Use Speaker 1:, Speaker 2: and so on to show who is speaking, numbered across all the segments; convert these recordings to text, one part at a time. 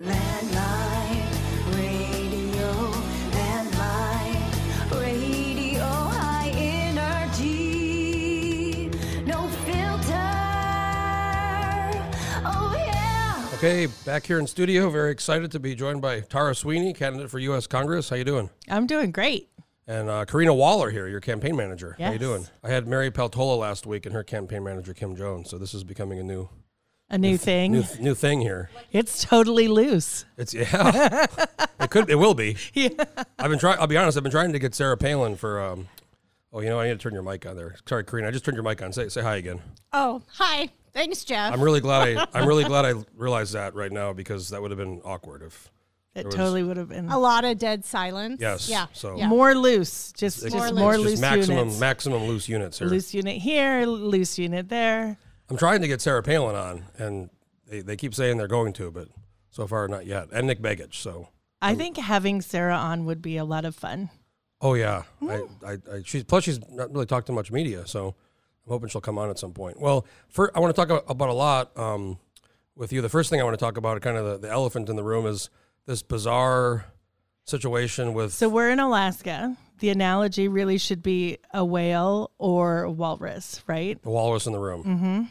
Speaker 1: Landmine radio, landline radio, high energy, no filter. Oh yeah.
Speaker 2: Okay, back here in studio, very excited to be joined by Tara Sweeney, candidate for U.S. Congress. How you doing?
Speaker 3: I'm doing great.
Speaker 2: And uh, Karina Waller here, your campaign manager. How you doing? I had Mary Peltola last week and her campaign manager Kim Jones. So this is becoming a new
Speaker 3: A new thing.
Speaker 2: new new thing here.
Speaker 3: it's totally loose.
Speaker 2: It's yeah, it could it will be. Yeah. I've been trying. I'll be honest. I've been trying to get Sarah Palin for. Um, oh, you know, I need to turn your mic on there. Sorry, Karina. I just turned your mic on. Say say hi again.
Speaker 4: Oh, hi. Thanks, Jeff.
Speaker 2: I'm really glad I I'm really glad I realized that right now because that would have been awkward if.
Speaker 3: It totally would have been
Speaker 4: a lot of dead silence.
Speaker 2: Yes,
Speaker 4: Yeah.
Speaker 2: so-
Speaker 4: yeah.
Speaker 3: more loose. Just just
Speaker 4: More
Speaker 3: more,
Speaker 4: loose.
Speaker 3: loose
Speaker 2: just maximum
Speaker 3: units.
Speaker 2: maximum loose units here.
Speaker 3: Loose unit here, loose unit there.
Speaker 2: I'm trying to get Sarah Palin on, and they, they keep saying they're going to, but so far not yet. And Nick Begich. So,
Speaker 3: I think having Sarah on would be a lot of fun.
Speaker 2: oh yeah, I, I, I she's plus she's not really talked to much media, so I'm hoping she'll come on at some point. Well, for, I want to talk about a lot um, with you. The first thing I want to talk about, kind of the, the elephant in the room, is this bizarre situation with
Speaker 3: So we're in Alaska. The analogy really should be a whale or a walrus, right?
Speaker 2: the walrus in the room. Mm-hmm.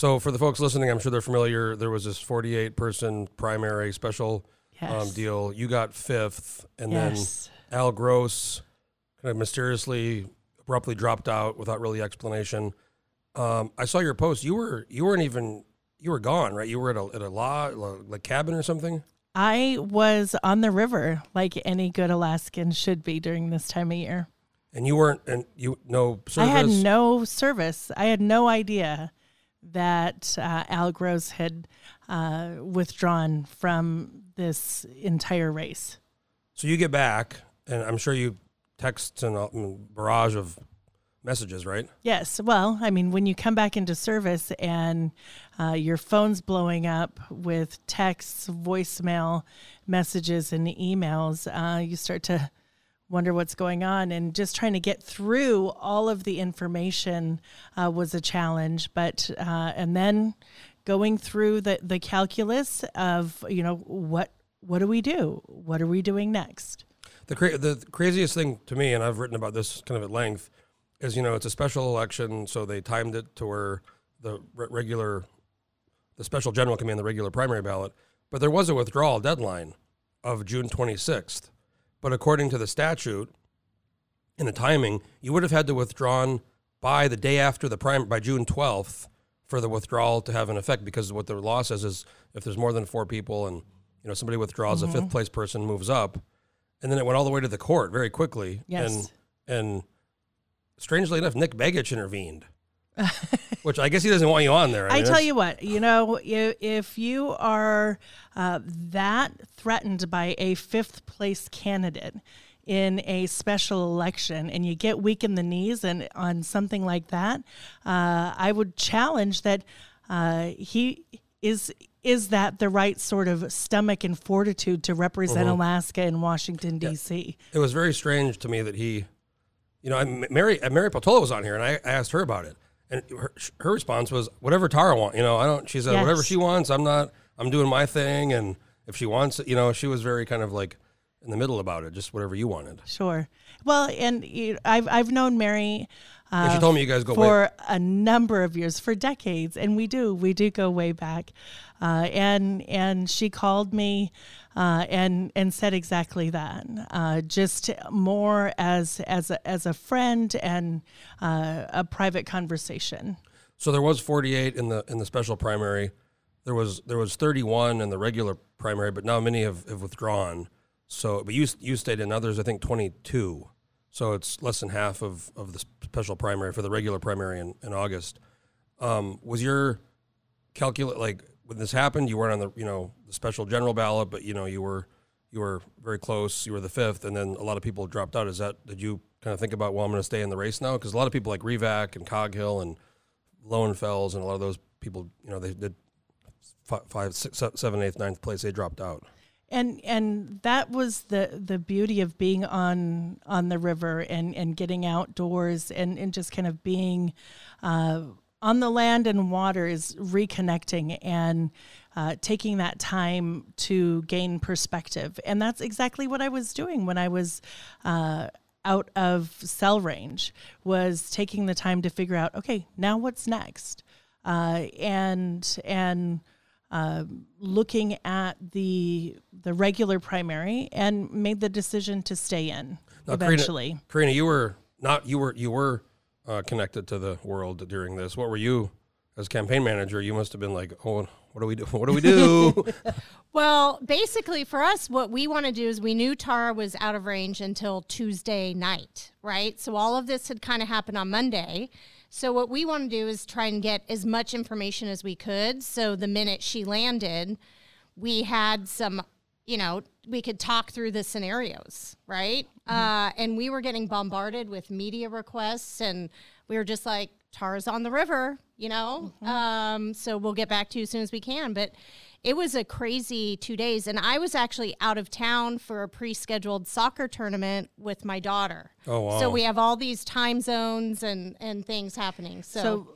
Speaker 2: So for the folks listening, I'm sure they're familiar. There was this 48 person primary special um, deal. You got fifth, and
Speaker 3: Yes.
Speaker 2: then Al Gross kind of mysteriously, abruptly dropped out without really explanation. Um, I saw your post. You were you weren't even you were gone, right? You were at a at a law like cabin or something.
Speaker 3: I was on the river like any good Alaskan should be during this time of year.
Speaker 2: And you weren't, and you no service.
Speaker 3: I had no service. I had no idea that uh, Al Gross had uh, withdrawn from this entire race.
Speaker 2: so you get back, and I'm sure you text and a barrage of messages, right?
Speaker 3: Yes. Well, I mean, when you come back into service and uh, your phone's blowing up with texts, voicemail messages, and emails, uh, you start to wonder what's going on. And just trying to get through all of the information uh, was a challenge. But, uh, and then going through the, the calculus of, you know, what, what do we do? What are we doing next?
Speaker 2: The cra- the craziest thing to me, and I've written about this kind of at length, is you know it's a special election, so they timed it to where the re- regular, the special general can be on the regular primary ballot, but there was a withdrawal deadline of June 26th. But according to the statute, in the timing, you would have had to withdrawn by the day after the prime by June 12th for the withdrawal to have an effect because what the law says is if there's more than four people and you know somebody withdraws, a fifth mm-hmm. place person moves up, and then it went all the way to the court very quickly.
Speaker 3: Yes.
Speaker 2: And and strangely enough, Nick Begich intervened, which I guess he doesn't want you on there.
Speaker 3: I
Speaker 2: mean,
Speaker 3: tell you what, you know, if you are uh, that threatened by a fifth place candidate in a special election and you get weak in the knees and on something like that, uh, I would challenge that uh, he is. Is that the right sort of stomach and fortitude to represent
Speaker 2: Uh-huh.
Speaker 3: Alaska and Washington D.C.?
Speaker 2: it was very strange to me that he, you know, I, Mary Mary Peltola was on here, and I asked her about it, and her, her response was, "Whatever Tara wants, you know, I don't." She said,
Speaker 3: Yes.
Speaker 2: "Whatever she wants, I'm not. I'm doing my thing, and if she wants, it, you know, she was very kind of like in the middle about it, just whatever you wanted."
Speaker 3: Sure. Well, and you I've I've known Mary. Uh,
Speaker 2: she told me you guys go
Speaker 3: for a number of years, for decades, and we do we do go way back. Uh, and and she called me uh, and and said exactly that. Uh, just more as as a, as a friend and uh, a private conversation.
Speaker 2: So there was 48 in the in the special primary. There was there was 31 in the regular primary, but now many have, have withdrawn. So, but you you stayed in others. I think 22. So it's less than half of, of the special primary for the regular primary in, in August. Um, was your calculate like when this happened? You weren't on the you know the special general ballot, but you know you were you were very close. You were the fifth, and then a lot of people dropped out. Is that did you kind of think about well I'm going to stay in the race now? Because a lot of people like Revak and Coghill and Lowenfels and a lot of those people, you know, they did fi- five, six, se- seven, eighth, ninth place. They dropped out.
Speaker 3: And and that was the the beauty of being on on the river and and getting outdoors and and just kind of being uh on the land and water is reconnecting and uh, taking that time to gain perspective. And that's exactly what I was doing when I was uh, out of cell range, was taking the time to figure out, okay, now what's next? Uh, and, and, uh, looking at the the regular primary and made the decision to stay in
Speaker 2: Now,
Speaker 3: eventually.
Speaker 2: Karina, Karina, you were not you were you were uh, connected to the world during this. What were you as campaign manager? You must have been like, oh, what do we do? What do we do?
Speaker 4: Well, basically, for us, what we want to do is we knew Tara was out of range until Tuesday night, right? So all of this had kind of happened on Monday. So what we want to do is try and get as much information as we could. So the minute she landed, we had some, you know, we could talk through the scenarios, right? Uh, and we were getting bombarded with media requests, and we were just like, Tara's on the river, you know? Um, so we'll get back to you as soon as we can. But it was a crazy two days. And I was actually out of town for a pre scheduled soccer tournament with my daughter.
Speaker 2: Oh, wow.
Speaker 4: So we have all these time zones and, and things happening. So,
Speaker 3: So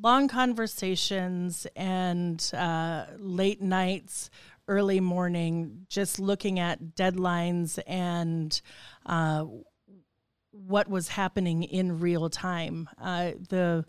Speaker 3: long conversations and uh, late nights, early morning, just looking at deadlines and uh, what was happening in real time. Uh, the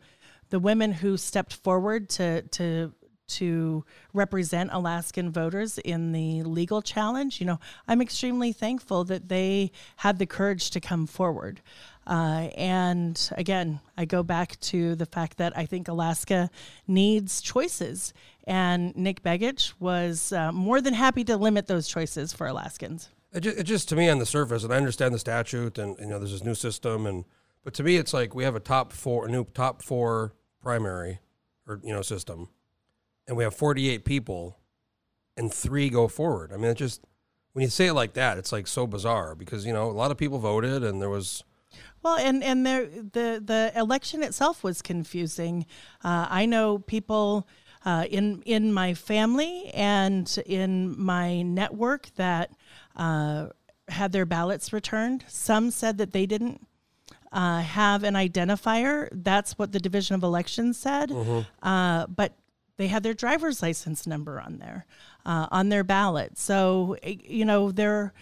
Speaker 3: the women who stepped forward to to to represent Alaskan voters in the legal challenge, you know, I'm extremely thankful that they had the courage to come forward. Uh, and again, I go back to the fact that I think Alaska needs choices, and Nick Begich was uh, more than happy to limit those choices for Alaskans.
Speaker 2: It just, it just to me on the surface, and I understand the statute, and you know there's this new system, and but to me it's like we have a top four, a new top four primary, or you know system, and we have 48 people, and three go forward. I mean, it just when you say it like that, it's like so bizarre because you know a lot of people voted, and there was
Speaker 3: Well, and and there the the election itself was confusing. Uh, I know people uh, in in my family and in my network that uh, had their ballots returned. Some said that they didn't uh, have an identifier. That's what the Division of Elections said. Uh, but they had their driver's license number on there uh, on their ballot. So eh, you know there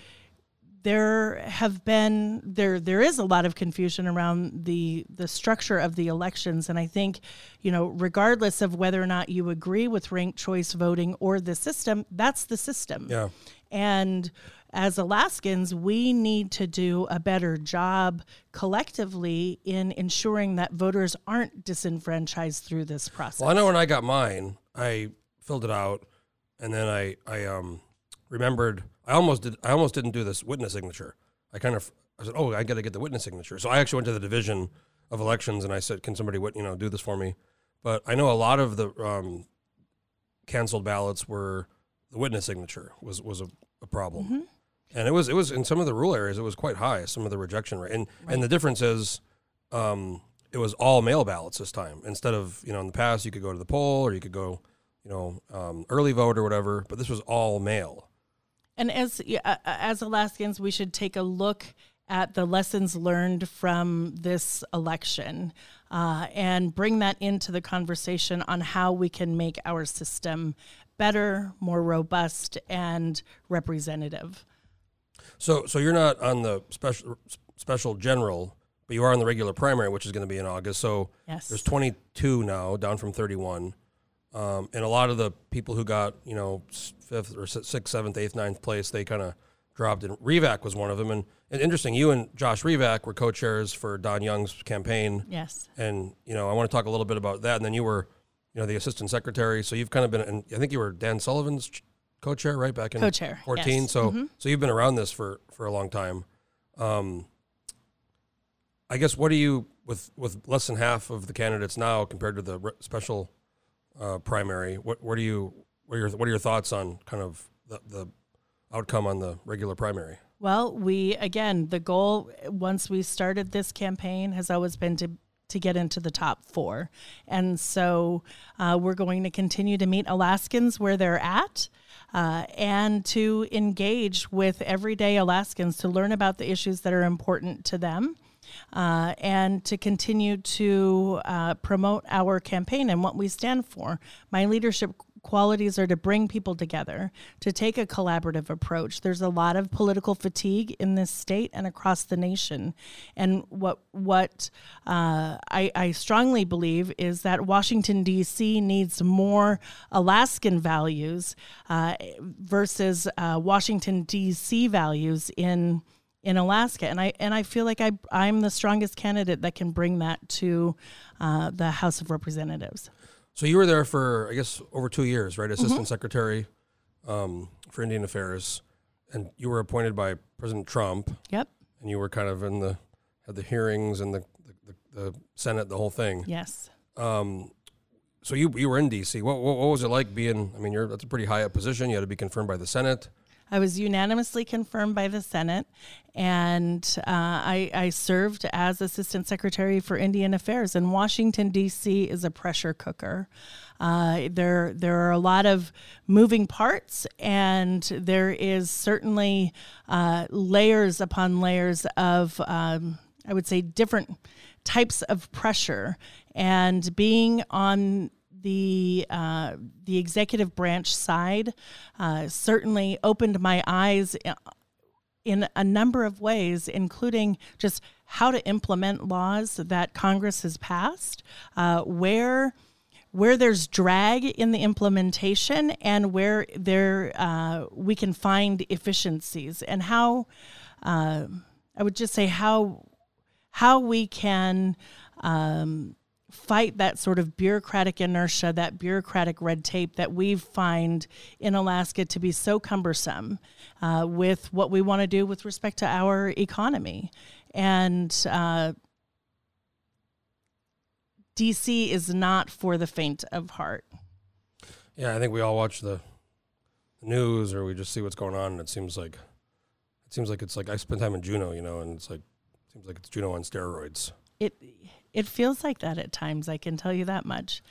Speaker 3: there have been there there is a lot of confusion around the the structure of the elections and i think you know regardless of whether or not you agree with ranked choice voting or the system that's the system
Speaker 2: Yeah.
Speaker 3: and as alaskans we need to do a better job collectively in ensuring that voters aren't disenfranchised through this process
Speaker 2: Well, I know when I got mine, I filled it out, and then I I um remembered I almost did I almost didn't do this witness signature. I kind of I said, oh, I got to get the witness signature. So I actually went to the division of elections and I said, can somebody you know do this for me? But I know a lot of the um, canceled ballots were the witness signature was was a, a problem. And it was it was in some of the rural areas it was quite high some of the rejection rate. And and the difference is um, it was all mail ballots this time. Instead of you know in the past you could go to the poll or you could go you know um, early vote or whatever but this was all mail.
Speaker 3: And as uh, as Alaskans, we should take a look at the lessons learned from this election uh, and bring that into the conversation on how we can make our system better, more robust, and representative.
Speaker 2: So so you're not on the special special general but you are on the regular primary which is going to be in August so
Speaker 3: Yes.
Speaker 2: there's 22 now down from 31 um, and a lot of the people who got you know fifth or sixth seventh eighth ninth place they kind of dropped and Revak was one of them and, and interesting you and Josh Revak were co-chairs for Don Young's campaign
Speaker 3: Yes.
Speaker 2: and you know I want to talk a little bit about that. And then you were, you know, the assistant secretary, so you've kind of been. And I think you were Dan Sullivan's co-chair, right back in
Speaker 3: Co-chair,
Speaker 2: fourteen.
Speaker 3: yes. Mm-hmm.
Speaker 2: So so you've been around this for for a long time. Um, I guess what do you with with less than half of the candidates now compared to the special uh, primary? What what do you what are your what are your thoughts on kind of the, the outcome on the regular primary?
Speaker 3: Well, we again, the goal once we started this campaign has always been to to get into the top four, and so uh, we're going to continue to meet Alaskans where they're at. Uh, and to engage with everyday Alaskans to learn about the issues that are important to them. uh, and to continue to uh, promote our campaign and what we stand for. My leadership qualities are to bring people together, to take a collaborative approach. There's a lot of political fatigue in this state and across the nation, and what what uh, I, I strongly believe is that Washington D.C. needs more Alaskan values uh, versus uh, Washington D.C. values in in Alaska, and I and I feel like I I'm the strongest candidate that can bring that to uh, the House of Representatives.
Speaker 2: So you were there for, I guess, over two years, right? Assistant Secretary um, for Indian Affairs, and you were appointed by President Trump,
Speaker 3: Yep.
Speaker 2: and you were kind of in the had the hearings and the the, the, the Senate, the whole thing.
Speaker 3: Yes.
Speaker 2: Um, so you you were in D.C. What, what what was it like being? I mean, you're that's a pretty high up position. You had to be confirmed by the Senate.
Speaker 3: I was unanimously confirmed by the Senate, and uh, I, I served as Assistant Secretary for Indian Affairs. And Washington D.C. is a pressure cooker. Uh, there there are a lot of moving parts, and there is certainly uh, layers upon layers of um, I would say different types of pressure. And being on the uh, the executive branch side uh, certainly opened my eyes in a number of ways, including just how to implement laws that Congress has passed, uh, where where there's drag in the implementation, and where there uh, we can find efficiencies, and how uh, I would just say how how we can. Um, fight that sort of bureaucratic inertia, that bureaucratic red tape that we find in Alaska to be so cumbersome uh, with what we want to do with respect to our economy. And uh, DC is not for the faint of heart.
Speaker 2: Yeah, I think we all watch the news or we just see what's going on, and it seems like it seems like it's like I spend time in Juneau, you know, and it's like it seems like it's Juneau on steroids.
Speaker 3: It it feels like that at times. I can tell you that much.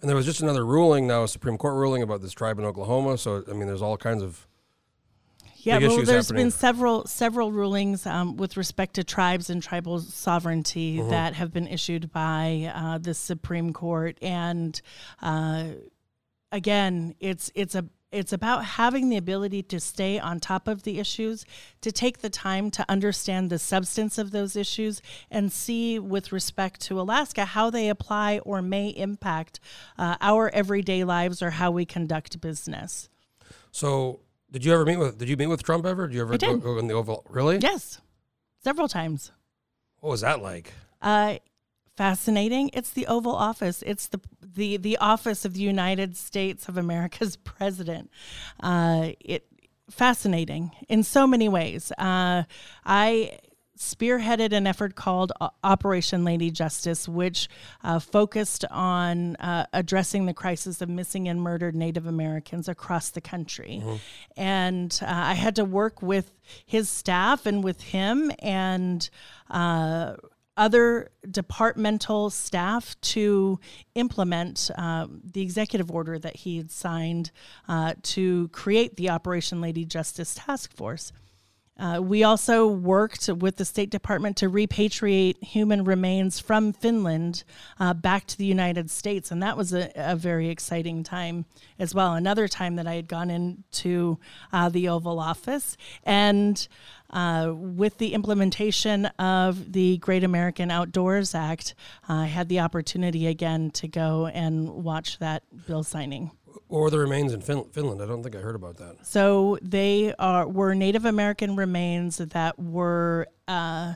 Speaker 2: And there was just another ruling now, a Supreme Court ruling about this tribe in Oklahoma. So I mean, there's all kinds of
Speaker 3: Yeah, well, there's
Speaker 2: happening.
Speaker 3: been several several rulings um, with respect to tribes and tribal sovereignty
Speaker 2: Mm-hmm.
Speaker 3: that have been issued by uh, the Supreme Court, and uh, again, it's it's a it's about having the ability to stay on top of the issues, to take the time to understand the substance of those issues, and see with respect to Alaska how they apply or may impact uh, our everyday lives or how we conduct business.
Speaker 2: So, did you ever meet with? Did you meet with Trump ever? Did you ever
Speaker 3: I did.
Speaker 2: go go in the Oval? Really?
Speaker 3: Yes, several times.
Speaker 2: What was that like?
Speaker 3: Uh, fascinating. It's the Oval Office. It's the the the office of the United States of America's president. Uh, it fascinating in so many ways. Uh, I spearheaded an effort called Operation Lady Justice, which uh, focused on uh, addressing the crisis of missing and murdered Native Americans across the country. And uh, I had to work with his staff and with him and uh, other departmental staff to implement um, the executive order that he had signed uh, to create the Operation Lady Justice Task Force. Uh, we also worked with the State Department to repatriate human remains from Finland uh, back to the United States. And that was a, a very exciting time as well. Another time that I had gone into uh, the Oval Office. And uh, with the implementation of the Great American Outdoors Act, I had the opportunity again to go and watch that bill signing.
Speaker 2: or the remains in fin- Finland? I don't think I heard about that.
Speaker 3: So they are were Native American remains that were uh,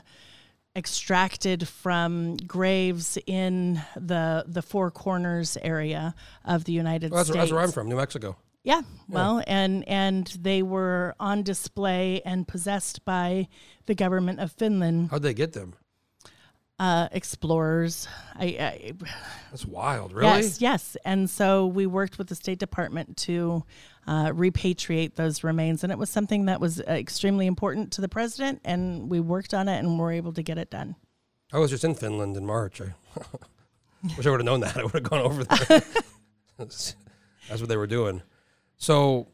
Speaker 3: extracted from graves in the the Four Corners area of the United
Speaker 2: Well, that's,
Speaker 3: States.
Speaker 2: that's where I'm from, New Mexico.
Speaker 3: Yeah, well, and and they were on display and possessed by the government of Finland.
Speaker 2: How'd they get them?
Speaker 3: Uh, explorers, I, I
Speaker 2: That's wild, really.
Speaker 3: Yes, yes. And so we worked with the State Department to uh, repatriate those remains. And it was something that was uh, extremely important to the president. And we worked on it and were able to get it done.
Speaker 2: I was just in Finland in March. I wish I would have known that. I would have gone over there. that's what they were doing. So,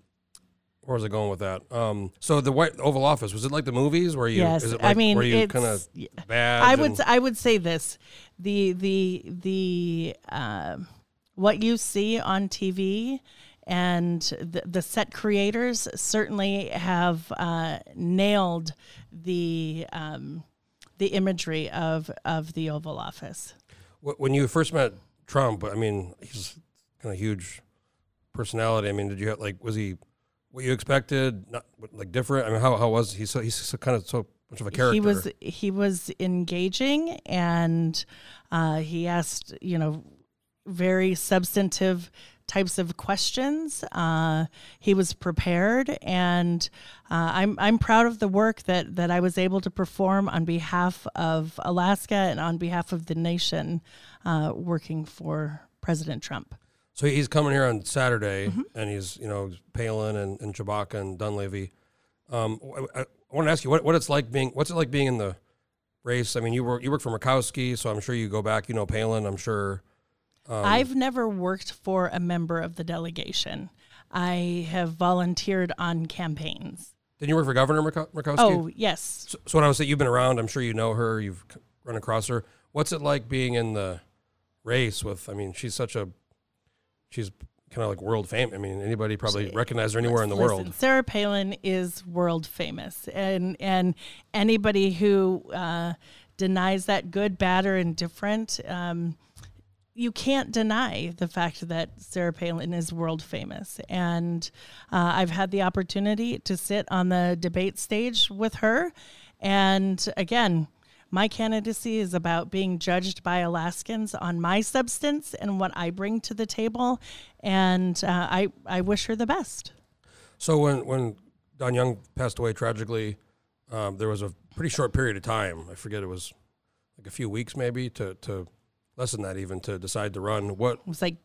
Speaker 2: where was I going with that? Um, so the White Oval Office was it like the movies where you?
Speaker 3: Yes,
Speaker 2: is it
Speaker 3: I mean,
Speaker 2: where you kind of bad.
Speaker 3: I would I would say this: the the the um what you see on TV and the, the set creators certainly have uh, nailed the um, the imagery of of the Oval Office.
Speaker 2: when you first met Trump. I mean, he's kind of huge personality. I mean, did you have, like was he what you expected? Not like different. I mean, how how was he? So he's so kind of so much of a character.
Speaker 3: He was he was engaging and uh, he asked you know very substantive types of questions. Uh, he was prepared, and uh, I'm I'm proud of the work that that I was able to perform on behalf of Alaska and on behalf of the nation, uh, working for President Trump.
Speaker 2: So he's coming here on Saturday,
Speaker 3: Mm-hmm.
Speaker 2: and he's you know Palin and, and Tshibaka and Dunleavy. Um, I, I want to ask you what, what it's like being what's it like being in the race. I mean, you work you work for Murkowski, so I'm sure you go back. You know Palin, I'm sure. Um,
Speaker 3: I've never worked for a member of the delegation. I have volunteered on campaigns.
Speaker 2: Did you work for Governor Murkow- Murkowski?
Speaker 3: Oh yes,
Speaker 2: So, so what I was saying, you've been around. I'm sure you know her. You've run across her. What's it like being in the race with? I mean, she's such a she's kind of like world famous. I mean, anybody probably recognize her anywhere in the
Speaker 3: Listen,
Speaker 2: world.
Speaker 3: Sarah Palin is world famous, and and anybody who uh, denies that, good, bad, or indifferent, um, you can't deny the fact that Sarah Palin is world famous. And uh, I've had the opportunity to sit on the debate stage with her, and again. My candidacy is about being judged by Alaskans on my substance and what I bring to the table, and uh, I I wish her the best.
Speaker 2: So when when Don Young passed away tragically, um, there was a pretty short period of time. I forget it was like a few weeks, maybe to to less than that even to decide to run. What?
Speaker 3: It was like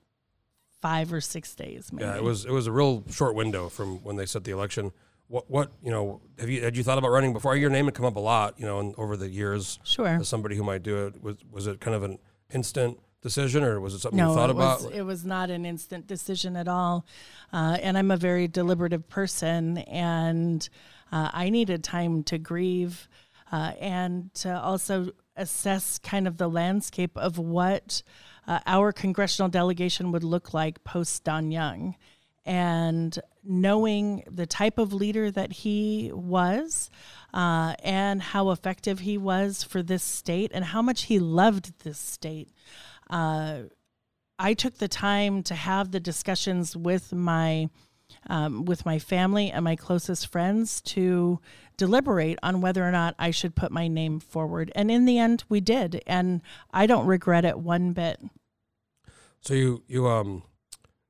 Speaker 3: five or six days, maybe.
Speaker 2: Yeah, it was it was a real short window from when they set the election. What what you know? Have you had you thought about running before? Your name had come up a lot, you know, and over the years
Speaker 3: Sure.
Speaker 2: as somebody who might do it. Was was it kind of an instant decision, or was it something
Speaker 3: No,
Speaker 2: you thought
Speaker 3: it
Speaker 2: about?
Speaker 3: was, it was not an instant decision at all. Uh, and I'm a very deliberative person, and uh, I needed time to grieve uh, and to also assess kind of the landscape of what uh, our congressional delegation would look like post Don Young. And knowing the type of leader that he was, uh, and how effective he was for this state, and how much he loved this state, uh, I took the time to have the discussions with my um, with my family and my closest friends to deliberate on whether or not I should put my name forward. And in the end, we did, and I don't regret it one bit.
Speaker 2: So you you um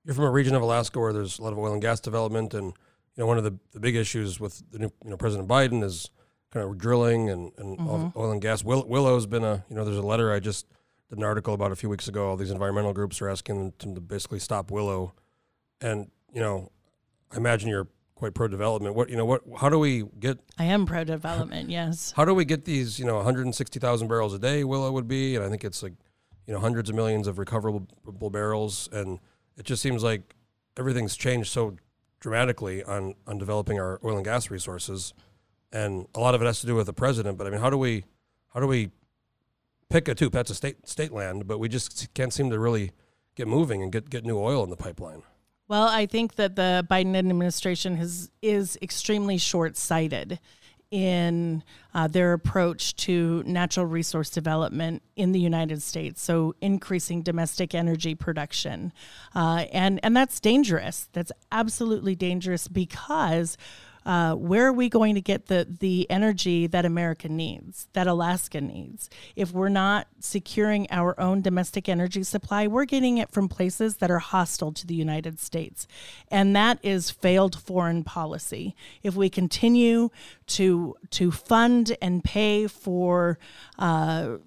Speaker 2: you're from a region of Alaska where there's a lot of oil and gas development, and you know one of the, the big issues with the new you know President Biden is kind of drilling and, and all- mm-hmm. oil and gas. Will, Willow's been a you know there's a letter I just did an article about a few weeks ago. All these environmental groups are asking them to basically stop Willow, and you know I imagine you're quite pro development. What you know what how do we get
Speaker 3: I am pro development, yes.
Speaker 2: how do we get these, you know, 160,000 barrels a day, Willow would be, and I think it's like, you know, hundreds of millions of recoverable barrels, and it just seems like everything's changed so dramatically on on developing our oil and gas resources, and a lot of it has to do with the president. But I mean, how do we how do we pick a two? That's a state state land, but we just can't seem to really get moving and get get new oil in the pipeline.
Speaker 3: Well, I think that the Biden administration has is extremely short sighted in uh, their approach to natural resource development in the United States. So increasing domestic energy production, uh, and and that's dangerous. That's absolutely dangerous because. Uh, where are we going to get the the energy that America needs, that Alaska needs? If we're not securing our own domestic energy supply, we're getting it from places that are hostile to the United States, and that is failed foreign policy. If we continue to to fund and pay for uh,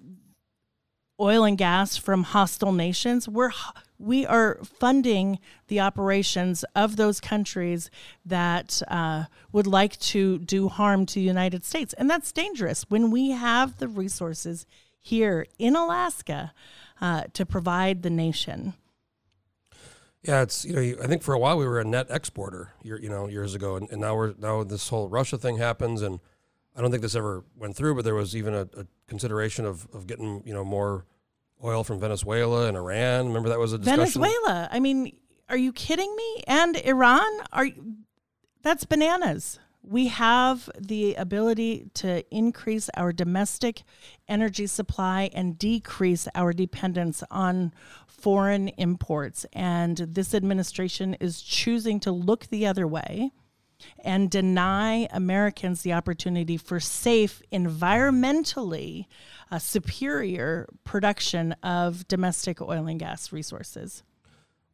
Speaker 3: oil and gas from hostile nations, we're we are funding the operations of those countries that uh, would like to do harm to the United States, and that's dangerous when we have the resources here in Alaska uh, to provide the nation.
Speaker 2: Yeah, it's you know I think for a while we were a net exporter, you know, years ago, and, and now we're now this whole Russia thing happens, and I don't think this ever went through, but there was even a, a consideration of, of getting you know more oil from Venezuela and Iran. Remember that was a discussion.
Speaker 3: Venezuela. I mean, are you kidding me? And Iran? Are that's bananas. We have the ability to increase our domestic energy supply and decrease our dependence on foreign imports. And this administration is choosing to look the other way and deny Americans the opportunity for safe, environmentally uh, superior production of domestic oil and gas resources.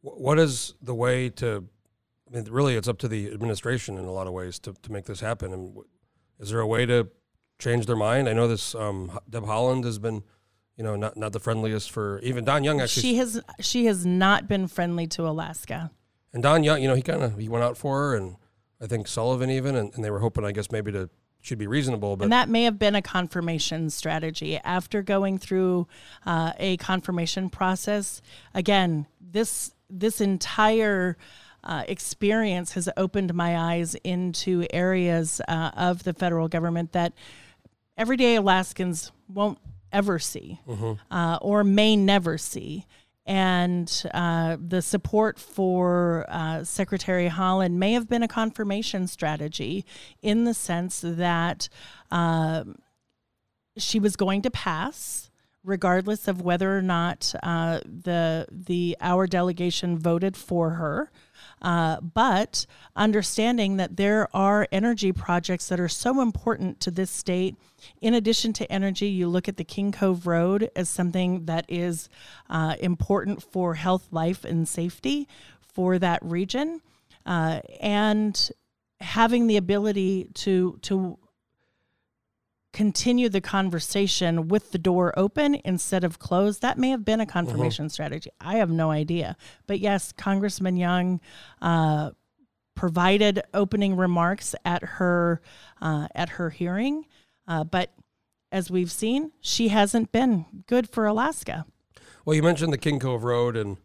Speaker 2: What is the way to? I mean, really, it's up to the administration in a lot of ways to, to make this happen. And is there a way to change their mind? I know this. Um, Deb Haaland has been, you know, not not the friendliest for even Don Young actually.
Speaker 3: She has she has not been friendly to Alaska.
Speaker 2: and Don Young, you know, he kind of he went out for her, and I think Sullivan even, and, and they were hoping, I guess, maybe to should be reasonable, but
Speaker 3: and that may have been a confirmation strategy after going through uh, a confirmation process. Again, this this entire uh, experience has opened my eyes into areas uh, of the federal government that everyday Alaskans won't ever see uh, or may never see. And uh, the support for uh, Secretary Haaland may have been a confirmation strategy in the sense that um, she was going to pass, regardless of whether or not uh, the the our delegation voted for her. Uh, but understanding that there are energy projects that are so important to this state. In addition to energy, you look at the King Cove Road as something that is uh, important for health, life, and safety for that region, uh, and having the ability to to continue the conversation with the door open instead of closed. That may have been a confirmation strategy. I have no idea. But yes, Congressman Young uh, provided opening remarks at her uh, at her hearing, uh, but as we've seen, she hasn't been good for Alaska.
Speaker 2: Well, you mentioned the King Cove Road, and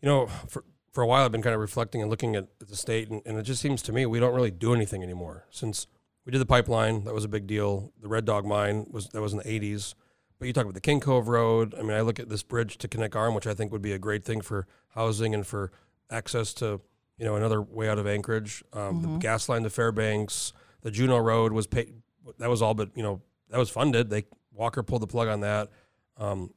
Speaker 2: you know, for for a while I've been kind of reflecting and looking at the state, and, and it just seems to me we don't really do anything anymore. Since we did the pipeline, that was a big deal. The Red Dog Mine was that was in the '80s, but you talk about the King Cove Road. I mean, I look at this bridge to Knik Arm, which I think would be a great thing for housing and for access to you know another way out of Anchorage. Um, The gas line to Fairbanks, the Juneau Road was paid. That was all, but you know that was funded. They Walker pulled the plug on that. Um,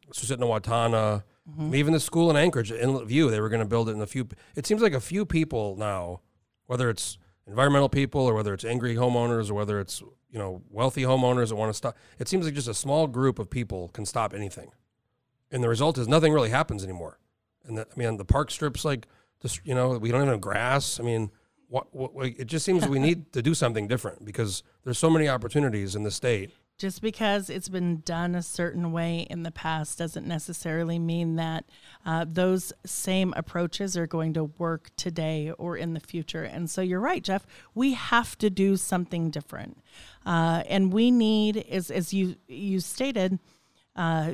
Speaker 2: I mean, even the school in Anchorage, Inlet View, they were going to build it in a few. It seems like a few people now, whether it's environmental people or whether it's angry homeowners or whether it's you know wealthy homeowners that want to stop. It seems like just a small group of people can stop anything, and the result is nothing really happens anymore. And I mean, the park strips like just you know we don't even have grass. I mean, what, what it just seems we need to do something different because there's so many opportunities in the state.
Speaker 3: Just because it's been done a certain way in the past doesn't necessarily mean that uh, those same approaches are going to work today or in the future. And so you're right, Jeff. We have to do something different, uh, and we need, as as you you stated, uh,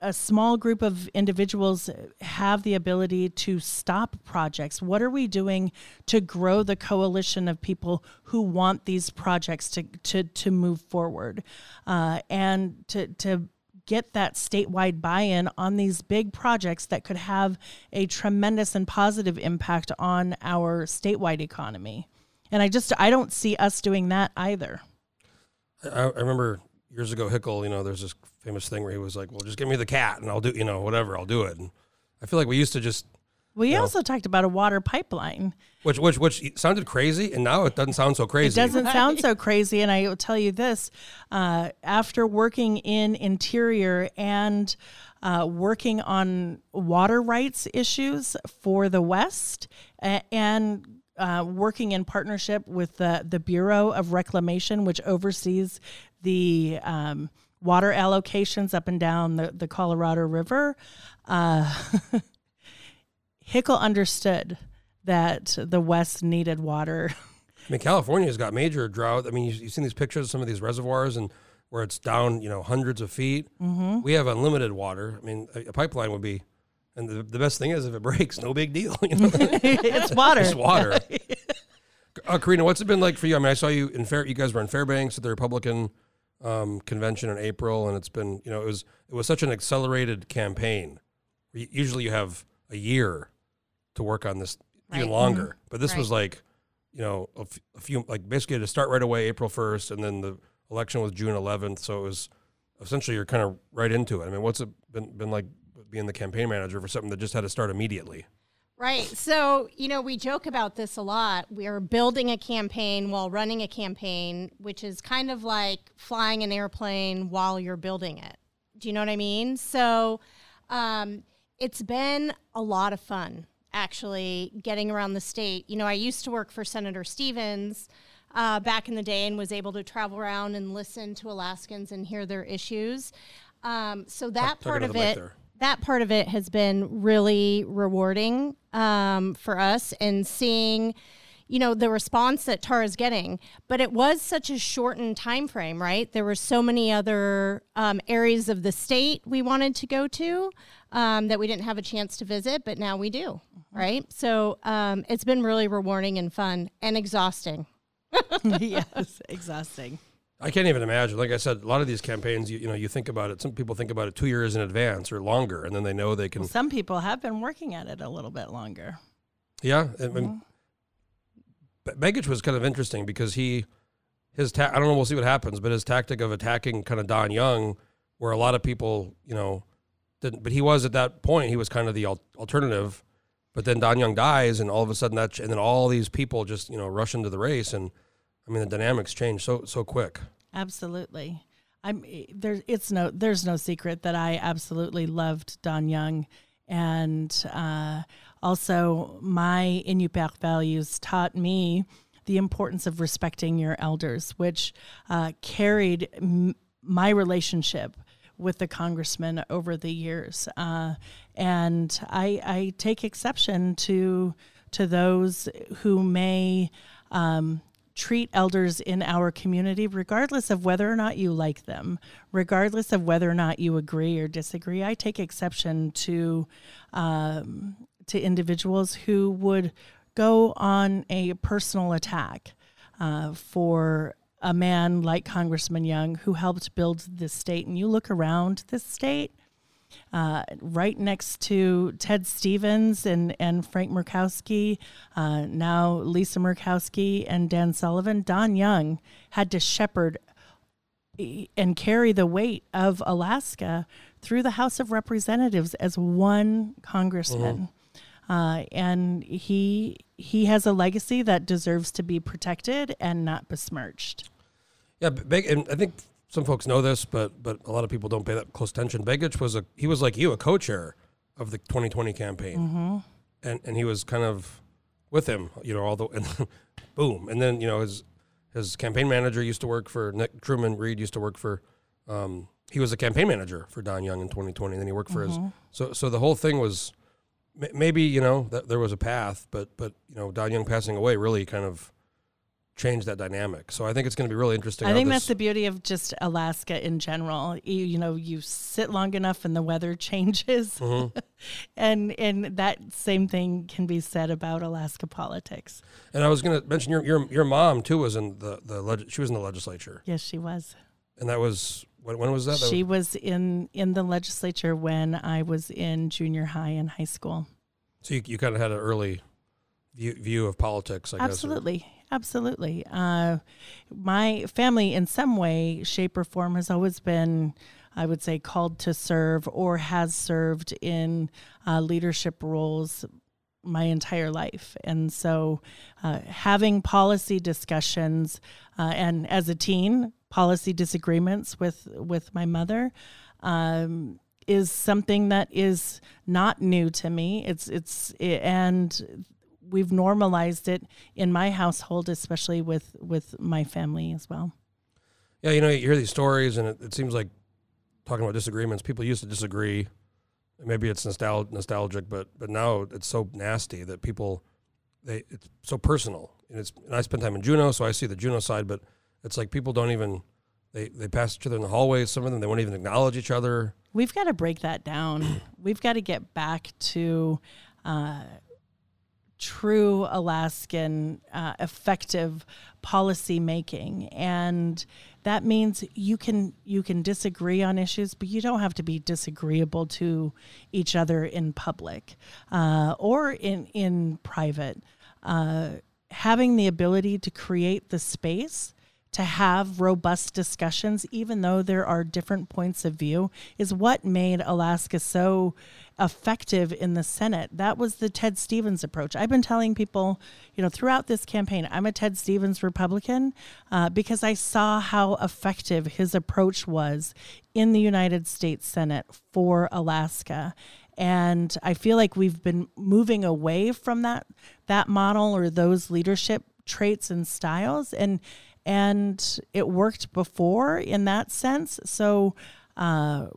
Speaker 3: a small group of individuals have the ability to stop projects. What are we doing to grow the coalition of people who want these projects to to, to move forward, uh, and to to get that statewide buy-in on these big projects that could have a tremendous and positive impact on our statewide economy. And I just I don't see us doing that either.
Speaker 2: I, I remember years ago, Hickel, you know, there's this famous thing where he was like, well, just give me the cat and I'll do, you know, whatever, I'll do it. And I feel like we used to just,
Speaker 3: We also talked about a water pipeline.
Speaker 2: which, which, which sounded crazy. And now it doesn't sound so crazy.
Speaker 3: It doesn't sound so crazy. And I will tell you this uh, after working in interior and uh, working on water rights issues for the West and uh, working in partnership with the, the Bureau of Reclamation, which oversees the um, water allocations up and down the, the Colorado River. Uh, Hickel understood that the West needed water.
Speaker 2: I mean, California's got major drought. I mean, you, you've seen these pictures of some of these reservoirs and where it's down, you know, hundreds of feet. Mm-hmm. We have unlimited water. I mean, a, a pipeline would be And the, the best thing is, if it breaks, no big deal. You know,
Speaker 3: it's water.
Speaker 2: it's water. uh, Karina, what's it been like for you? I mean, I saw you in Fair. You guys were in Fairbanks at the Republican um, convention in April, and it's been you know it was it was such an accelerated campaign. Usually, you have a year to work on this, even
Speaker 4: Right.
Speaker 2: longer. But this was like, you know, a, f- a few like basically to start right away, April first, and then the election was June eleventh. So it was essentially you're kind of right into it. I mean, what's it been been like being the campaign manager for something that just had to start immediately?
Speaker 4: Right. So, you know, we joke about this a lot. We're building a campaign while running a campaign, which is kind of like flying an airplane while you're building it. Do you know what I mean? So, um, it's been a lot of fun actually getting around the state. You know, I used to work for Senator Stevens uh, back in the day and was able to travel around and listen to Alaskans and hear their issues. Um, so that part of it. That part of it has been really rewarding um, for us and seeing you know the response that tara's getting. But it was such a shortened time frame right? There were so many other um, areas of the state we wanted to go to um, that we didn't have a chance to visit but now we do right? So um, it's been really rewarding and fun and exhausting.
Speaker 3: Yes, exhausting.
Speaker 2: I can't even imagine. Like I said, a lot of these campaigns, you, you know, you think about it. Some people think about it two years in advance or longer, and then they know they can.
Speaker 3: Some people have been working at it a little bit longer.
Speaker 2: Yeah, and, and mm-hmm. Be- Begich was kind of interesting because he, his ta- I don't know. We'll see what happens, but his tactic of attacking kind of Don Young, where a lot of people, you know, didn't. But he was at that point. He was kind of the al- alternative. But then Don Young dies, and all of a sudden that, and then all these people just you know rush into the race, and I mean the dynamics change so so quick.
Speaker 3: Absolutely. I'm there. It's no. There's no secret that I absolutely loved Don Young, and uh, also my Inupiaq values taught me the importance of respecting your elders, which uh, carried m- my relationship with the congressman over the years. Uh, and I, I take exception to to those who may um, treat elders in our community, regardless of whether or not you like them, regardless of whether or not you agree or disagree. I take exception to um, to individuals who would go on a personal attack uh, for a man like Congressman Young, who helped build this state. And you look around this state, uh, right next to Ted Stevens and, and Frank Murkowski, uh, now Lisa Murkowski and Dan Sullivan, Don Young had to shepherd and carry the weight of Alaska through the House of Representatives as one congressman. Uh, and he he has a legacy that deserves to be protected and not besmirched.
Speaker 2: Yeah, and I think some folks know this, but but a lot of people don't pay that close attention. Begich was a he was like you, a co-chair of the 2020 campaign, and and he was kind of with him, you know, all the and boom, and then you know his his campaign manager used to work for Nick Truman Reed used to work for. Um, he was a campaign manager for Don Young in 2020, and then he worked for his. So so the whole thing was maybe you know that there was a path, but but you know Don Young passing away really kind of changed that dynamic. So I think it's going to be really interesting.
Speaker 3: I think that's the beauty of just Alaska in general. You, you know, you sit long enough and the weather changes,
Speaker 2: Mm-hmm.
Speaker 3: and and that same thing can be said about Alaska politics.
Speaker 2: And I was going to mention your your your mom too was in the the leg- she was in the legislature,
Speaker 3: Yes, she was.
Speaker 2: and that was when, when was that? That
Speaker 3: She
Speaker 2: was-
Speaker 3: was in in the legislature when I was in junior high and high school.
Speaker 2: so you, you kind of had an early view, view of politics, I guess.
Speaker 3: Absolutely. Absolutely. Uh, my family, in some way, shape, or form, has always been, I would say, called to serve or has served in uh, leadership roles my entire life. And so, uh, having policy discussions, uh, and as a teen, policy disagreements with, with my mother. Um, is something that is not new to me. It's it's and we've normalized it in my household, especially with with my family as well.
Speaker 2: Yeah, you know, you hear these stories, and it, it seems like talking about disagreements. People used to disagree. Maybe it's nostal- nostalgic, but but now it's so nasty that people they it's so personal. And it's and I spend time in Juneau, so I see the Juneau side, but it's like people don't even they they pass each other in the hallways. Some of them they won't even acknowledge each other.
Speaker 3: We've got to break that down. We've got to get back to uh, true Alaskan uh, effective policy making, and that means you can you can disagree on issues, but you don't have to be disagreeable to each other in public uh, or in in private. Uh, having the ability to create the space to have robust discussions, even though there are different points of view, is what made Alaska so effective in the Senate. That was the Ted Stevens approach. I've been telling people, you know, throughout this campaign, I'm a Ted Stevens Republican uh, because I saw how effective his approach was in the United States Senate for Alaska and I feel like we've been moving away from that that model or those leadership traits and styles and and it worked before in that sense so uh,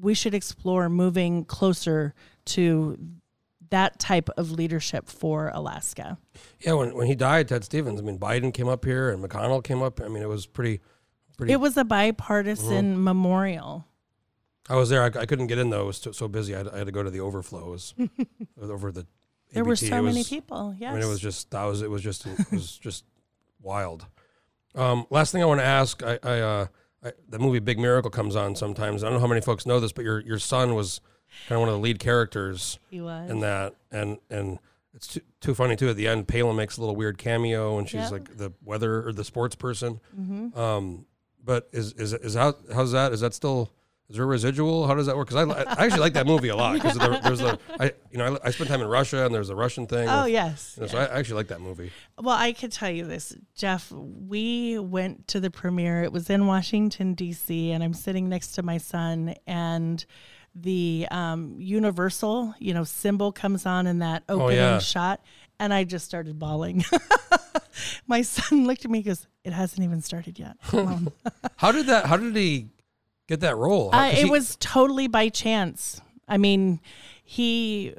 Speaker 3: we should explore moving closer to that type of leadership for Alaska.
Speaker 2: Yeah, when when he died, Ted Stevens. I mean, Biden came up here and McConnell came up. I mean, it was pretty. pretty
Speaker 3: It was a bipartisan memorial.
Speaker 2: I was there. I, I couldn't get in though. It was so, so busy. I had, I had to go to the overflows over the.
Speaker 3: There were so
Speaker 2: It
Speaker 3: many people. Yes.
Speaker 2: I mean, it was just that was it was just it was just wild. Um, last thing I want to ask, I, I, uh, I the movie Big Miracle comes on sometimes. I don't know how many folks know this, but your your son was kind of one of the lead characters
Speaker 3: he was.
Speaker 2: in that, and and it's too, too funny too. At the end, Palin makes a little weird cameo, and she's
Speaker 3: Yep.
Speaker 2: like the weather or the sports person.
Speaker 3: Mm-hmm.
Speaker 2: Um, but is is is how how's that? Is that still is there a residual? How does that work? Because I, I actually like that movie a lot because there, there's a I you know I, I spent time in Russia and there's a Russian thing.
Speaker 3: Oh
Speaker 2: with-
Speaker 3: yes.
Speaker 2: you know, So I actually like that movie.
Speaker 3: Well, I could tell you this, Jeff. We went to the premiere. It was in Washington D.C., and I'm sitting next to my son, and the um, Universal, you know, symbol comes on in that opening
Speaker 2: yeah.
Speaker 3: shot, and I just started bawling. my son looked at me, and goes, "It hasn't even started yet."
Speaker 2: How did that? How did he get that role? How-
Speaker 3: Uh, it
Speaker 2: he-
Speaker 3: was totally by chance. I mean, he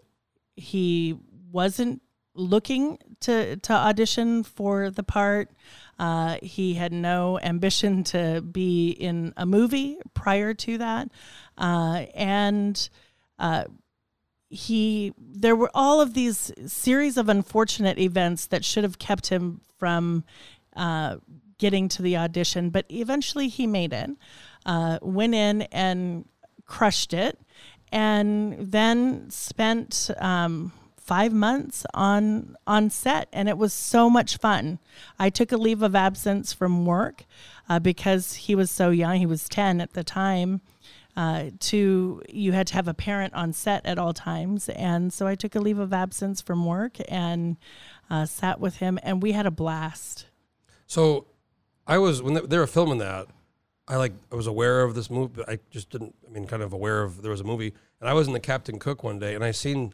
Speaker 3: he wasn't looking to to audition for the part. Uh, he had no ambition to be in a movie prior to that, uh, and uh, he there were all of these series of unfortunate events that should have kept him from uh, getting to the audition, but eventually he made it. Uh, went in and crushed it, and then spent um, five months on on set, and it was so much fun. I took a leave of absence from work uh, because he was so young. He was ten at the time. Uh, to you had to have a parent on set at all times, and so I took a leave of absence from work and uh, sat with him, and we had a blast.
Speaker 2: So, I was when they, they were filming that. I like I was aware of this movie, but I just didn't. I mean, kind of aware of there was a movie, and I was in the Captain Cook one day, and I seen,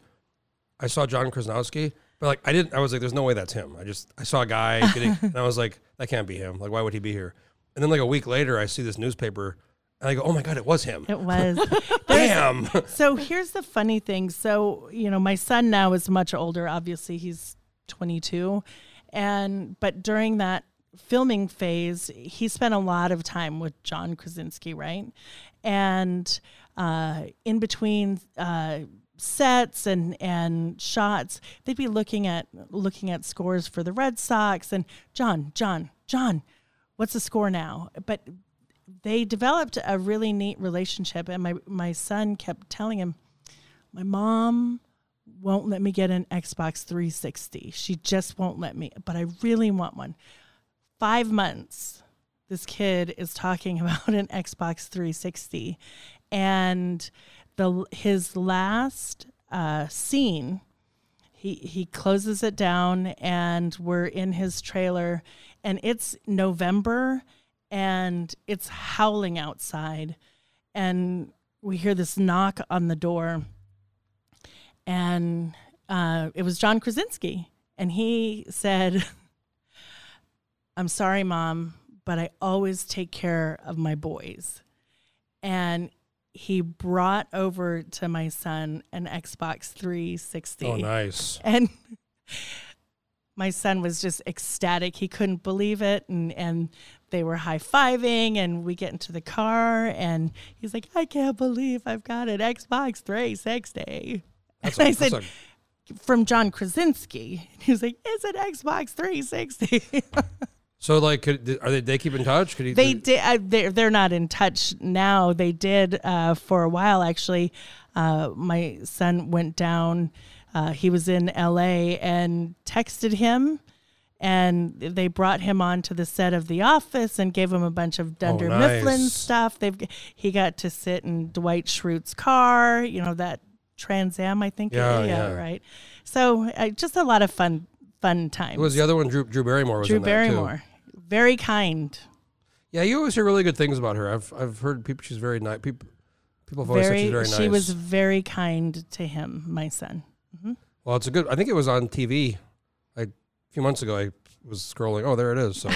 Speaker 2: I saw John Krasinski, but like I didn't. I was like, "There's no way that's him." I just I saw a guy getting, and I was like, "That can't be him. Like, why would he be here?" And then like a week later, I see this newspaper, and I go, "Oh my god, it was him!"
Speaker 3: It was.
Speaker 2: Damn.
Speaker 3: so here's the funny thing. So, you know, my son now is much older. Obviously, he's 22. And, but during that filming phase, he spent a lot of time with John Krasinski, right? And uh, in between, uh, sets and and shots they'd be looking at looking at scores for the red sox and john john john what's the score now? But they developed a really neat relationship and my my son kept telling him my mom won't let me get an Xbox 360 she just won't let me but I really want one 5 months this kid is talking about an Xbox 360 and the his last uh, scene he he closes it down and we're in his trailer and it's November and it's howling outside. And we hear this knock on the door and uh, it was John Krasinski. And he said I'm sorry mom but I always take care of my boys and he brought over to my son an Xbox 360
Speaker 2: oh, nice.
Speaker 3: and my son was just ecstatic he couldn't believe it and and they were high fiving, and we get into the car, and he's like, "I can't believe I've got an Xbox 360."
Speaker 2: That's
Speaker 3: and
Speaker 2: a-
Speaker 3: I said,
Speaker 2: that's
Speaker 3: "From John Krasinski." He was like, "It's an Xbox 360."
Speaker 2: So like, could, are they? They keep in touch? Could he?
Speaker 3: They did. Uh, they're they're not in touch now. They did uh, for a while actually. Uh, my son went down. Uh, he was in L.A. and texted him, and they brought him onto the set of The Office and gave him a bunch of Dunder
Speaker 2: Oh, nice.
Speaker 3: Mifflin stuff. They've he got to sit in Dwight Schrute's car. You know that Trans Am, I think.
Speaker 2: Yeah, yeah.
Speaker 3: right. So uh, just a lot of fun fun times.
Speaker 2: Who was the other one? Drew, Drew Barrymore was
Speaker 3: Drew
Speaker 2: in that too.
Speaker 3: Barrymore, very kind.
Speaker 2: Yeah, you always hear really good things about her. I've I've heard people. She's very nice. People people have always said she's very nice.
Speaker 3: she was very kind to him, my son.
Speaker 2: Well, it's a good. I think it was on TV. Like a few months ago, I was scrolling. Oh, there it is. So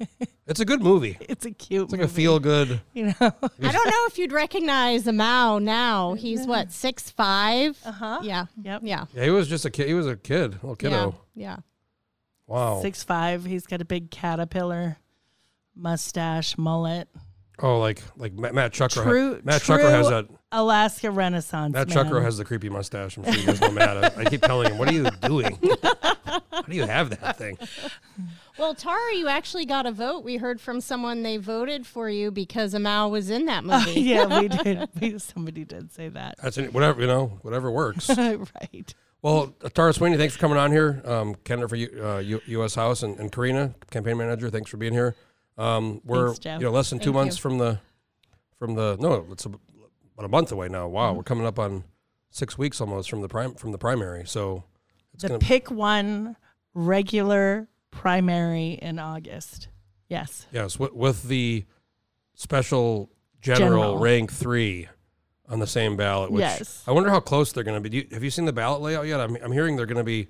Speaker 2: it's a good movie.
Speaker 3: It's a cute.
Speaker 2: It's like a feel good.
Speaker 3: You know,
Speaker 4: I don't know if you'd recognize a Mao now. He's what six five. Uh
Speaker 3: Uh-huh.
Speaker 4: Yeah.
Speaker 3: Yep.
Speaker 4: Yeah.
Speaker 2: Yeah, he was just a kid. He was a kid, little kiddo.
Speaker 4: Yeah.
Speaker 2: Wow.
Speaker 3: six five. He's got a big caterpillar mustache, mullet.
Speaker 2: Oh, like like Ma- Matt Chucker.
Speaker 3: True.
Speaker 2: Matt
Speaker 3: true
Speaker 2: Chucker has that.
Speaker 3: Alaska Renaissance.
Speaker 2: Matt
Speaker 3: man.
Speaker 2: Chucker has the creepy mustache. I'm sure you guys know Matt. I, I keep telling him, "What are you doing? How do you have that thing?"
Speaker 4: Well, Tara, you actually got a vote. We heard from someone they voted for you because Amal was in that oh, movie.
Speaker 3: yeah, we did. We, somebody did say that.
Speaker 2: That's any, whatever you know. Whatever works.
Speaker 3: right.
Speaker 2: Well, Tara Sweeney, thanks for coming on here. Um, Kendra for U, uh, U, U.S. House and, and Karina, campaign manager, thanks for being here. Um, we're
Speaker 3: Thanks,
Speaker 2: you know less than two months
Speaker 4: you.
Speaker 2: from the from the no, it's a, about a month away now.
Speaker 3: Mm-hmm.
Speaker 2: Wow, we're coming up on six weeks almost from the prime from the primary. So it's
Speaker 3: The pick one regular primary in August. Yes.
Speaker 2: yes with, with the special general,
Speaker 3: General.
Speaker 2: rank three on the same ballot. Which
Speaker 3: Yes.
Speaker 2: I wonder how close they're going to be. Do you, have you seen the ballot layout yet? I'm, I'm hearing they're going to be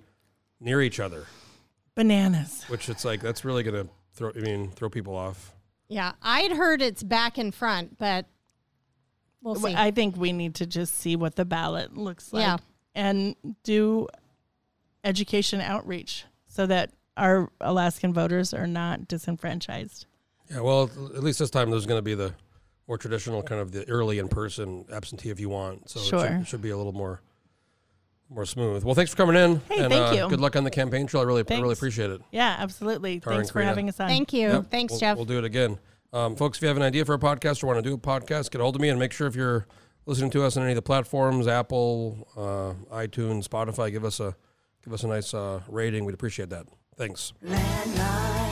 Speaker 2: near each other,
Speaker 3: Bananas.
Speaker 2: which it's like that's really going to throw. I mean, throw people off.
Speaker 4: Yeah, I'd heard it's back and front, but we'll see.
Speaker 3: I think we need to just see what the ballot looks like
Speaker 4: Yeah.
Speaker 3: and do education outreach so that our Alaskan voters are not disenfranchised.
Speaker 2: Yeah, well, at least this time there's going to be the more traditional kind of the early in person absentee if you want. So it, should, it should be a little more more smooth. Well, thanks for coming in.
Speaker 3: Hey,
Speaker 2: and,
Speaker 3: thank
Speaker 2: uh,
Speaker 3: you.
Speaker 2: Good luck on the campaign trail. I really, I really appreciate it.
Speaker 3: Yeah, absolutely.
Speaker 2: Tara
Speaker 3: Thanks for
Speaker 2: Karina.
Speaker 3: having us on.
Speaker 4: Thank you.
Speaker 2: Yep,
Speaker 4: Thanks,
Speaker 2: we'll,
Speaker 4: Jeff.
Speaker 2: We'll do it again. Um, folks, if you have an idea for a podcast or want to do a podcast, get a hold of me and make sure if you're listening to us on any of the platforms, Apple, uh, iTunes, Spotify, give us a give us a nice uh, rating. We'd appreciate that. Thanks.
Speaker 1: Landmine.